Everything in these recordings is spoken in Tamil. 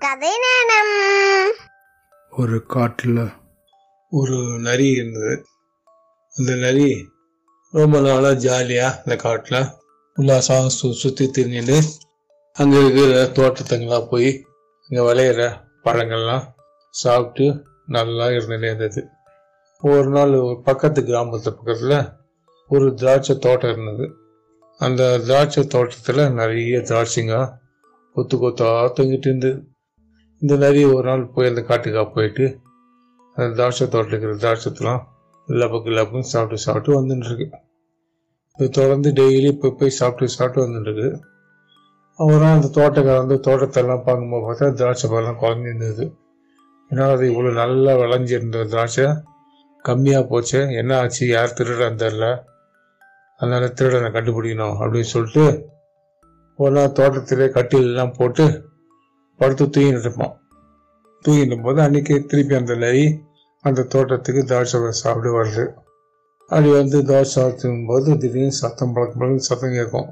கதை நேரம். ஒரு காட்டில் ஒரு நரி இருந்தது. அந்த நரி ரொம்ப நாளாக ஜாலியாக அந்த காட்டில் உல்லாசம் சு சுற்றி திரிஞ்சுட்டு அங்கே இருக்கிற தோட்டத்துங்கெல்லாம் போய் அங்கே விளையிற பழங்கள்லாம் சாப்பிட்டு நல்லா இருந்துட்டே இருந்தது. ஒரு நாள் ஒரு பக்கத்து கிராமத்து பக்கத்தில் ஒரு திராட்சை தோட்டம் இருந்தது. அந்த திராட்சை தோட்டத்தில் நிறைய திராட்சைங்க கொத்து கொத்தா தொங்கிட்டு இருந்தது. இந்த நரி ஒரு நாள் போய் அந்த காட்டுக்காக போயிட்டு அந்த திராட்சை தோட்டம் இருக்கிற தாட்சத்தெலாம் எல்லா பக்கம் எல்லா பக்கம் சாப்பிட்டு சாப்பிட்டு வந்துட்டுருக்கு இது தொடர்ந்து டெய்லி போய் போய் சாப்பிட்டு சாப்பிட்டு வந்துட்டுருக்கு அப்புறம் அவரும் அந்த தோட்டக்கார வந்து தோட்டத்தெல்லாம் பார்க்கும்போது பார்த்தா திராட்சை பழம் குறைஞ்சிருந்தது ஏன்னா அது இவ்வளோ நல்லா விளைஞ்சிருந்த திராட்சை. கம்மியாக போச்சு என்ன ஆச்சு யார் திருடன்னு தெரில அதனால் திருடனை கண்டுபிடிக்கணும் அப்படின்னு சொல்லிட்டு ஒரு நாள் தோட்டத்திலே கட்டிலெலாம் போட்டு படுத்து தூங்கிட்டு இருப்போம் தூங்கிடும் போது அன்னைக்கு திருப்பி அந்த நரி அந்த தோட்டத்துக்கு தோசை சாப்பிட்டு வருது அப்படி வந்து தோசை சாப்பிடும் போது திடீர்னு சத்தம் பழக்கம் பழக்கம் சத்தம் கேட்கும்.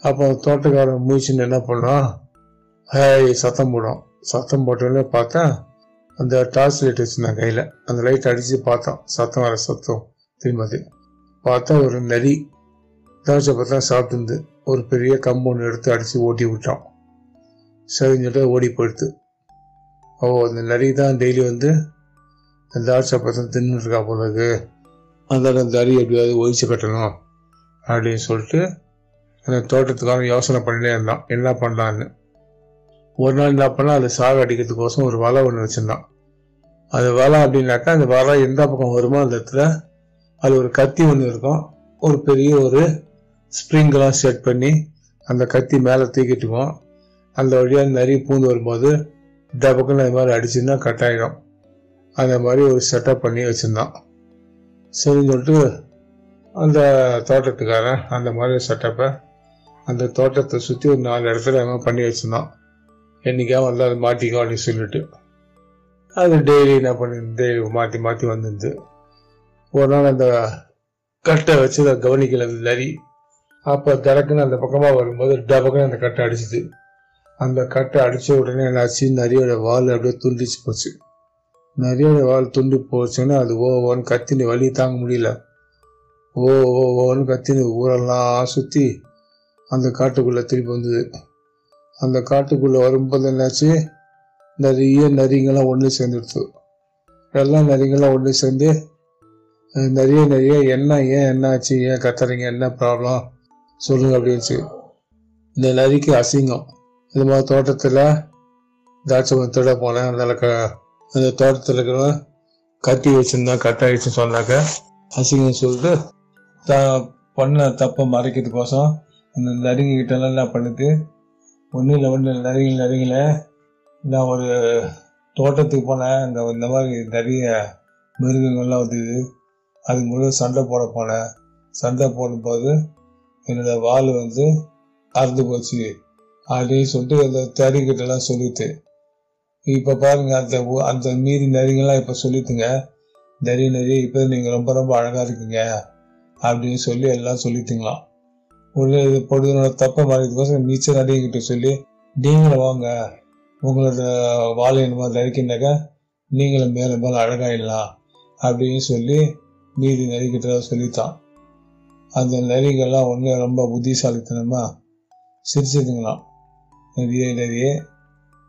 அப்போ அந்த தோட்டக்காரன் மூச்சுன்னு என்ன பண்ணுவான்? ஹேய் சத்தம் போடும். சத்தம் போட்டோடனே பார்த்தா அந்த டார்ச் லைட் வச்சுருந்தேன் கையில். அந்த லைட் அடித்து பார்த்தோம். சத்தம் வர சத்தம். திரும்பி பார்த்தா ஒரு நரி. தோசை பார்த்தா சாப்பிட்டு ஒரு பெரிய கம்பு ஒன்று எடுத்து அடித்து ஓட்டி சரின்னு சரிஞ்சுட்டு ஓடி போயிடுது ஓ அந்த நரி தான் டெய்லி வந்து அந்த திராட்சை பசங்க தின்னுருக்கா இருக்கா அந்த நரி எப்படியாவது ஒழிச்சு கட்டணும் அப்படின்னு சொல்லிட்டு அந்த தோட்டத்துக்கான யோசனை பண்ணிட்டே இருந்தான். என்ன பண்ணலான்னு. ஒரு நாள் என்ன பண்ணால் அது சாக அடிக்கிறதுக்கோசம் ஒரு வலை ஒன்று வச்சுருந்தான். அது வலை அப்படின்னாக்கா அந்த வலை எந்த பக்கம் வருமோ அந்த இடத்துல அது ஒரு கத்தி ஒன்று இருக்கும். ஒரு பெரிய ஒரு ஸ்ப்ரிங்கெல்லாம் செட் பண்ணி அந்த கத்தி மேலே தூக்கிட்டுவோம் அந்த வழியாக நிறைய பூந்து வரும்போது டபக்குன்னு அது மாதிரி அடிச்சுன்னா கட் ஆகிடும் அந்த மாதிரி ஒரு செட்டப் பண்ணி வச்சுருந்தான். சரின்னு சொல்லிட்டு அந்த தோட்டத்துக்காரன் அந்த மாதிரி செட்டப்பை அந்த தோட்டத்தை சுற்றி ஒரு நாலு இடத்துல அவன் பண்ணி வச்சுருந்தான். என்றைக்காக வந்து அதை மாட்டிக்கோ அப்படின்னு சொல்லிட்டு. அது டெய்லி என்ன பண்ணி டெய்லி மாற்றி மாற்றி வந்துருந்து. ஒரு நாள் அந்த கட்டை வச்சு அதை கவனிக்கல அந்த நரி அப்போ திறக்குன்னு அந்த பக்கமாக வரும்போது டபக்குன்னு அந்த கட்டை அடிச்சுது. அந்த கட்டை அடித்த உடனே என்னாச்சு நரியோட வால் அப்படியே துண்டிச்சு போச்சு. நரியோட வால் துண்டி போச்சுன்னா அது ஓ ஓன்னு கத்தினு வலி தாங்க முடியல. ஓ ஓ ஓன்னு கத்தினு ஊரெல்லாம் சுற்றி அந்த காட்டுக்குள்ளே திருப்பி வந்தது. அந்த காட்டுக்குள்ளே வரும்போது என்னாச்சு நிறைய நரிங்கெல்லாம் ஒன்று சேர்ந்துடுச்சு எல்லாம் நரிங்கெல்லாம் ஒன்று சேர்ந்து நிறைய நிறைய என்ன ஏன் என்ன ஆச்சு? ஏன் கத்துறீங்க? என்ன ப்ராப்ளம் சொல்லுங்க அப்படின்ச்சு இந்த நரிக்கு அசிங்கம். இது மாதிரி தோட்டத்தில் திராட்சை மரம் திருட போனேன். அதனால் க அந்த தோட்டத்தில் இருக்கிற கட்டி வச்சுருந்தேன் கட்டாயிடுச்சு சொன்னாக்க அசிங்கன்னு சொல்லிட்டு தான் பண்ண தப்பை மறைக்கிறதுக்கோசம் அந்த நரிங்க என்ன பண்ணுது ஒன்றும் இல்லை ஒன்றும் இல்லை நரிங்க நரிங்கள நான் ஒரு தோட்டத்துக்கு போனேன். இந்த இந்த மாதிரி நிறைய மிருகங்கள்லாம் வந்தது. அது முழுவதும் சண்டை போட போனேன். சண்டை போடும்போது என்னோடய வால் வந்து அறுந்து போச்சு. அப்படின்னு சொல்லிட்டு அந்த தறிக்கிட்டலாம் சொல்லிட்டு. இப்போ பாருங்க அந்த அந்த மீறி நரிங்கெல்லாம் இப்போ சொல்லிட்டுங்க. நரி நரி இப்போ நீங்கள் ரொம்ப ரொம்ப அழகாக இருக்கீங்க அப்படின்னு சொல்லி எல்லாம் சொல்லிட்டுங்களாம். உடனே இது பொழுதுனோட தப்பை மறைக்கிறதுக்கோசம் நீச்சல் நடிகிட்ட சொல்லி நீங்களும் வாங்க. உங்களோட வாழை என்னமா நரிக்கினாக்கா நீங்களும் மேலே மேலே அழகாயிடலாம் அப்படின்னு சொல்லி மீதி நரிக்கிட்ட சொல்லித்தான் அந்த நரிகள்லாம் உடனே ரொம்ப புத்திசாலித்தனமா சிரிச்சதுங்களாம் நிறைய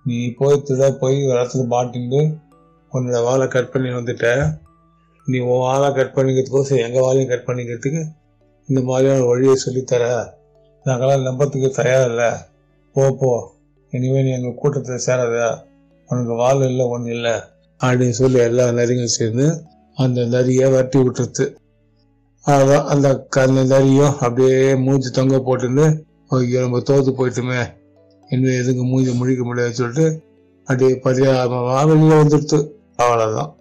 நீ போய் போய் ஒரு இடத்துல மாட்டின்னு உன்னோட வாழை கட் பண்ணி வந்துட்ட. நீ உன் வாழை கட் பண்ணிக்கிறதுக்கோசம் எங்கள் வாழையும் கட் பண்ணிக்கிறதுக்கு இந்த மாதிரியான வழியை சொல்லித்தர. நாங்களாம் நம்பத்துக்கு தயாரில்லை. போ போ. இனிமேல் நீ எங்கள் கூட்டத்தில் சேராத. உனக்கு வாழை இல்லை ஒன்றும் இல்லை. அப்படின்னு சொல்லி எல்லா நரிகளும் சேர்ந்து அந்த நரியை வரட்டி விட்டுருது அதான் அந்த க- அந்த நரியும் அப்படியே மூஞ்சி தொங்க போட்டுன்னு ஐயோ நம்ம தோத்து போயிட்டுமே. இன்னும் எதுக்கு மூஞ்சி முழிக்க முடியாது சொல்லிட்டு அப்படியே பதியா வெளியில் வந்துடுத்து. அவ்வளோதான்